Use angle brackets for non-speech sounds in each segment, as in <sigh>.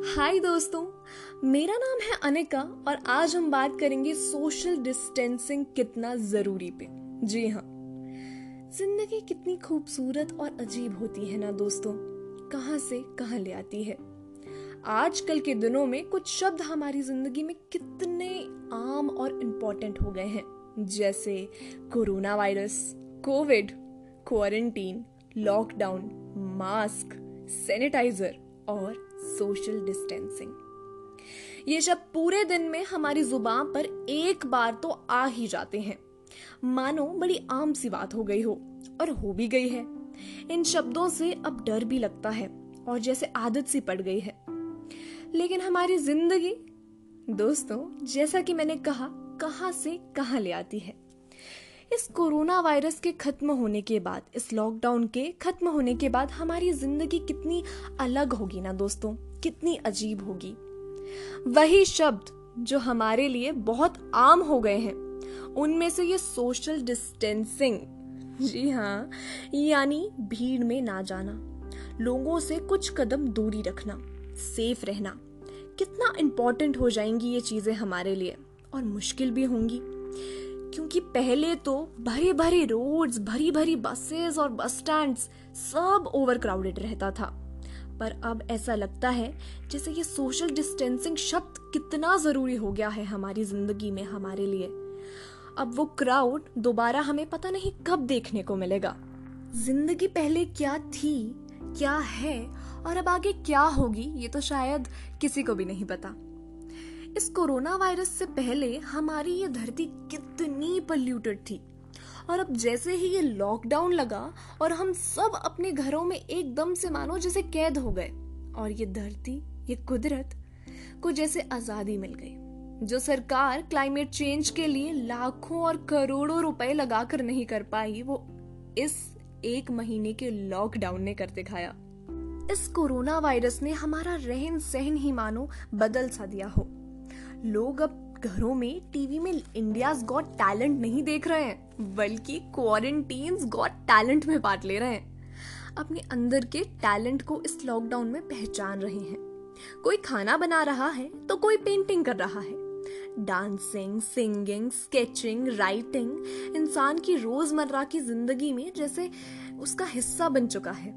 हाय दोस्तों, मेरा नाम है अनिका और आज हम बात करेंगे सोशल डिस्टेंसिंग कितना ज़रूरी पे। जी हाँ ज़िंदगी कितनी खूबसूरत और अजीब होती है ना दोस्तों? कहाँ से कहाँ ले आती है? आजकल के दिनों में कुछ शब्द हमारी ज़िंदगी में कितने आम और इम्पोर्टेंट हो गए हैं। जैसे corona virus, COVID quarantine lockdown mask sanitizer और सोशल डिस्टेंसिंग ये शब्द पूरे दिन में हमारी ज़ुबान पर एक बार तो आ ही जाते हैं। मानो बड़ी आम सी बात हो गई हो, और हो भी गई है। इन शब्दों से अब डर भी लगता है, और जैसे आदत सी पड़ गई है। लेकिन हमारी ज़िंदगी, दोस्तों, जैसा कि मैंने कहा, कहाँ से कहाँ ले आती है। इस कोरोना वायरस के खत्म होने के बाद, इस लॉकडाउन के खत्म होने के बाद हमारी ज़िंदगी कितनी अलग होगी ना, दोस्तों? कितनी अजीब होगी। वही शब्द जो हमारे लिए बहुत आम हो गए हैं, उनमें से ये सोशल डिस्टेंसिंग जी हाँ यानी भीड़ में ना जाना, लोगों से कुछ कदम दूरी रखना सेफ़ रहना। कितना इंपॉर्टेंट हो जाएँगी ये चीज़ें हमारे लिए, और मुश्किल भी होंगी। क्योंकि पहले तो भरे भरे रोड्स भरी भरी बसेस और बस स्टैंड्स सब ओवर क्राउडेड रहता था। पर अब ऐसा लगता है जैसे ये सोशल डिस्टेंसिंग शब्द कितना ज़रूरी हो गया है हमारी ज़िंदगी में, हमारे लिए। अब वो क्राउड दोबारा हमें पता नहीं कब देखने को मिलेगा। ज़िंदगी पहले क्या थी, क्या है और अब आगे क्या होगी, ये तो शायद किसी को भी नहीं पता। इस कोरोना वायरस से पहले हमारी ये धरती कितनी पल्यूटेड थी। और अब जैसे ही ये लॉकडाउन लगा और हम सब अपने घरों में एकदम से मानो जैसे कैद हो गए, और ये धरती, ये कुदरत को जैसे आज़ादी मिल गई, जो सरकार क्लाइमेट चेंज के लिए लाखों और करोड़ों रुपए लगाकर नहीं कर पाई, वो इस एक महीने के लॉकडाउन ने कर दिखाया। इस कोरोना वायरस ने हमारा रहन सहन ही मानो बदल सा दिया हो। लोग अब घरों में टीवी में इंडियाज गॉट टैलेंट नहीं देख रहे हैं, बल्कि क्वारंटीन गॉट टैलेंट में बांट ले रहे हैं। अपने अंदर के टैलेंट को इस लॉकडाउन में पहचान रहे हैं। कोई खाना बना रहा है तो कोई पेंटिंग कर रहा है। डांसिंग सिंगिंग स्केचिंग राइटिंग इंसान की रोज़मर्रा की ज़िंदगी में जैसे उसका हिस्सा बन चुका है।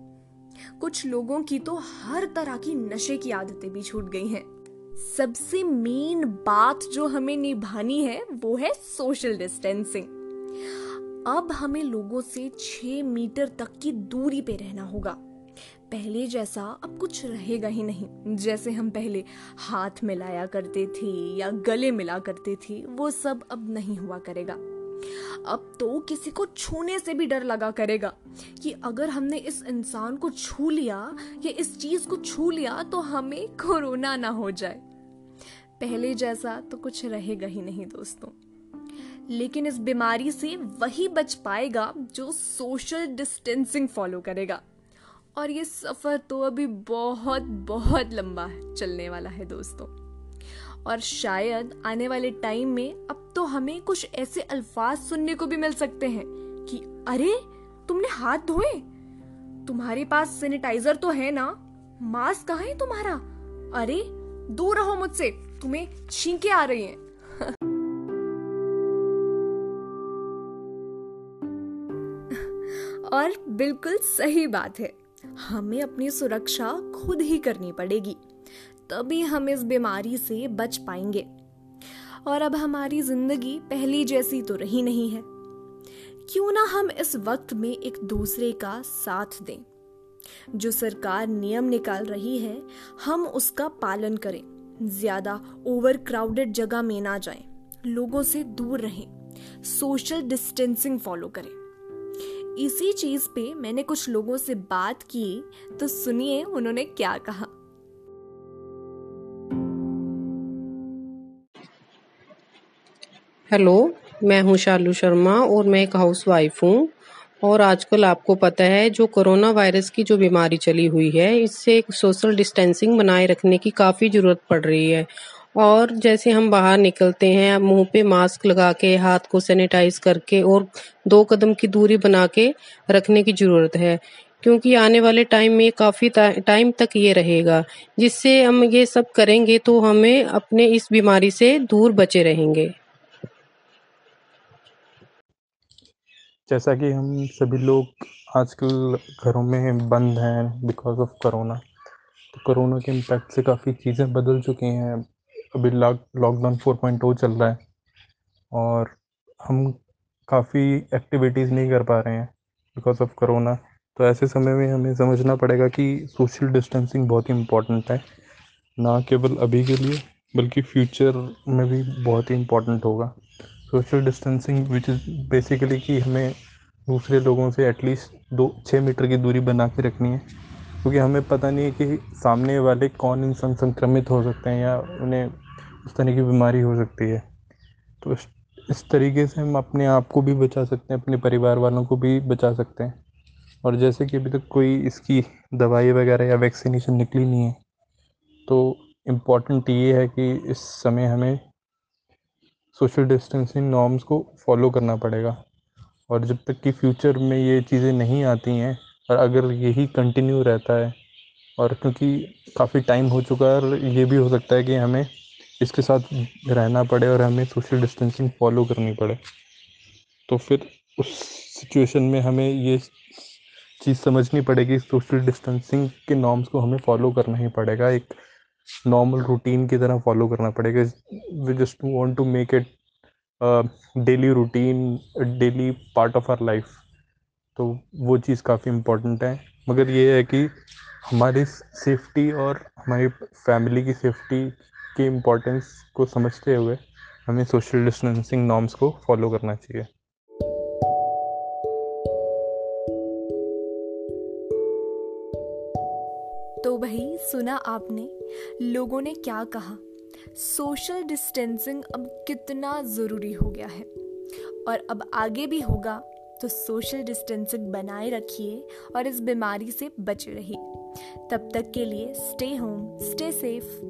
कुछ लोगों की तो हर तरह की नशे की आदतें भी छूट गई हैं। सबसे मेन बात जो हमें निभानी है, वो है सोशल डिस्टेंसिंग अब हमें लोगों से छह मीटर तक की दूरी पे रहना होगा। पहले जैसा अब कुछ रहेगा ही नहीं। जैसे हम पहले हाथ मिलाया करते थे या गले मिला करते थे, वो सब अब नहीं हुआ करेगा। अब तो किसी को छूने से भी डर लगा करेगा कि अगर हमने इस इंसान को छू लिया, या इस चीज़ को छू लिया तो हमें कोरोना ना हो जाए। पहले जैसा तो कुछ रहेगा ही नहीं दोस्तों। लेकिन इस बीमारी से वही बच पाएगा जो सोशल डिस्टेंसिंग फॉलो करेगा। और ये सफ़र तो अभी बहुत बहुत लंबा चलने वाला है दोस्तों। और शायद आने वाले टाइम में अब तो हमें कुछ ऐसे अल्फाज सुनने को भी मिल सकते हैं कि, अरे, तुमने हाथ धोए? तुम्हारे पास सैनिटाइजर तो है ना? मास्क कहा है तुम्हारा? अरे, दूर रहो मुझसे, तुम्हें छींके आ रही हैं। <laughs> और बिल्कुल सही बात है, हमें अपनी सुरक्षा खुद ही करनी पड़ेगी। तभी हम इस बीमारी से बच पाएँगे। और अब हमारी ज़िंदगी पहली जैसी तो रही नहीं है। क्यों ना हम इस वक्त में एक दूसरे का साथ दें। जो सरकार नियम निकाल रही है हम उसका पालन करें। ज़्यादा ओवर क्राउडेड जगह में ना जाएँ, लोगों से दूर रहें। सोशल डिस्टेंसिंग फॉलो करें। इसी चीज़ पे मैंने कुछ लोगों से बात की तो सुनिए उन्होंने क्या कहा। हेलो, मैं हूँ शालू शर्मा और मैं एक हाउस वाइफ हूँ। और आजकल आपको पता है, जो कोरोना वायरस की जो बीमारी चली हुई है, इससे एक सोशल डिस्टेंसिंग बनाए रखने की काफ़ी ज़रूरत पड़ रही है। और जैसे हम बाहर निकलते हैं मुँह पे मास्क लगा के, हाथ को सैनिटाइज करके और दो कदम की दूरी बना के रखने की ज़रूरत है। क्योंकि आने वाले टाइम में काफ़ी टाइम तक ये रहेगा। जिससे हम ये सब करेंगे तो हमें अपने इस बीमारी से दूर बचे रहेंगे। जैसा कि हम सभी लोग आजकल घरों में बंद हैं बिकॉज़ ऑफ़ करोना तो करोना के इम्पैक्ट से काफ़ी चीज़ें बदल चुकी हैं। अभी लॉक लॉकडाउन फोर पॉइंट चल रहा है और हम काफ़ी एक्टिविटीज़ नहीं कर पा रहे हैं बिकॉज़ ऑफ़ करोना तो ऐसे समय में हमें समझना पड़ेगा कि सोशल डिस्टेंसिंग बहुत ही इम्पोर्टेंट है, ना केवल अभी के लिए, बल्कि फ्यूचर में भी बहुत ही इम्पोर्टेंट होगा। Social distancing which is basically कि हमें दूसरे लोगों से एटलीस्ट दो छः मीटर की दूरी बना के रखनी है। क्योंकि हमें पता नहीं है कि सामने वाले कौन इंसान संक्रमित हो सकते हैं या उन्हें उस तरह की बीमारी हो सकती है। तो इस, इस तरीके से हम अपने आप को भी बचा सकते हैं अपने परिवार वालों को भी बचा सकते हैं। और जैसे कि अभी तक कोई इसकी दवाई वगैरह या वैक्सीनेशन निकली नहीं है तो इंपॉर्टेंट ये है कि इस समय हमें सोशल डिस्टेंसिंग नॉर्म्स को फॉलो करना पड़ेगा। और जब तक कि फ्यूचर में ये चीज़ें नहीं आती हैं, और अगर यही कंटिन्यू रहता है, और क्योंकि काफ़ी टाइम हो चुका है, और ये भी हो सकता है कि हमें इसके साथ रहना पड़े और हमें सोशल डिस्टेंसिंग फॉलो करनी पड़े। तो फिर उस सिचुएशन में हमें ये चीज़ समझनी पड़ेगी, सोशल डिस्टेंसिंग के नॉर्म्स को हमें फॉलो करना ही पड़ेगा। एक नॉर्मल रूटीन की तरह फॉलो करना पड़ेगा। We just want to make it daily routine daily part of our life तो वो चीज़ काफ़ी इम्पोर्टेंट है। मगर ये है कि हमारी सेफ्टी और हमारी फैमिली की सेफ्टी की इम्पोर्टेंस को समझते हुए हमें सोशल डिस्टेंसिंग नॉर्म्स को फॉलो करना चाहिए। तो भाई, सुना आपने, लोगों ने क्या कहा? सोशल डिस्टेंसिंग अब कितना ज़रूरी हो गया है। और अब आगे भी होगा तो सोशल डिस्टेंसिंग बनाए रखिए और इस बीमारी से बचे रहिए। तब तक के लिए स्टे होम स्टे सेफ़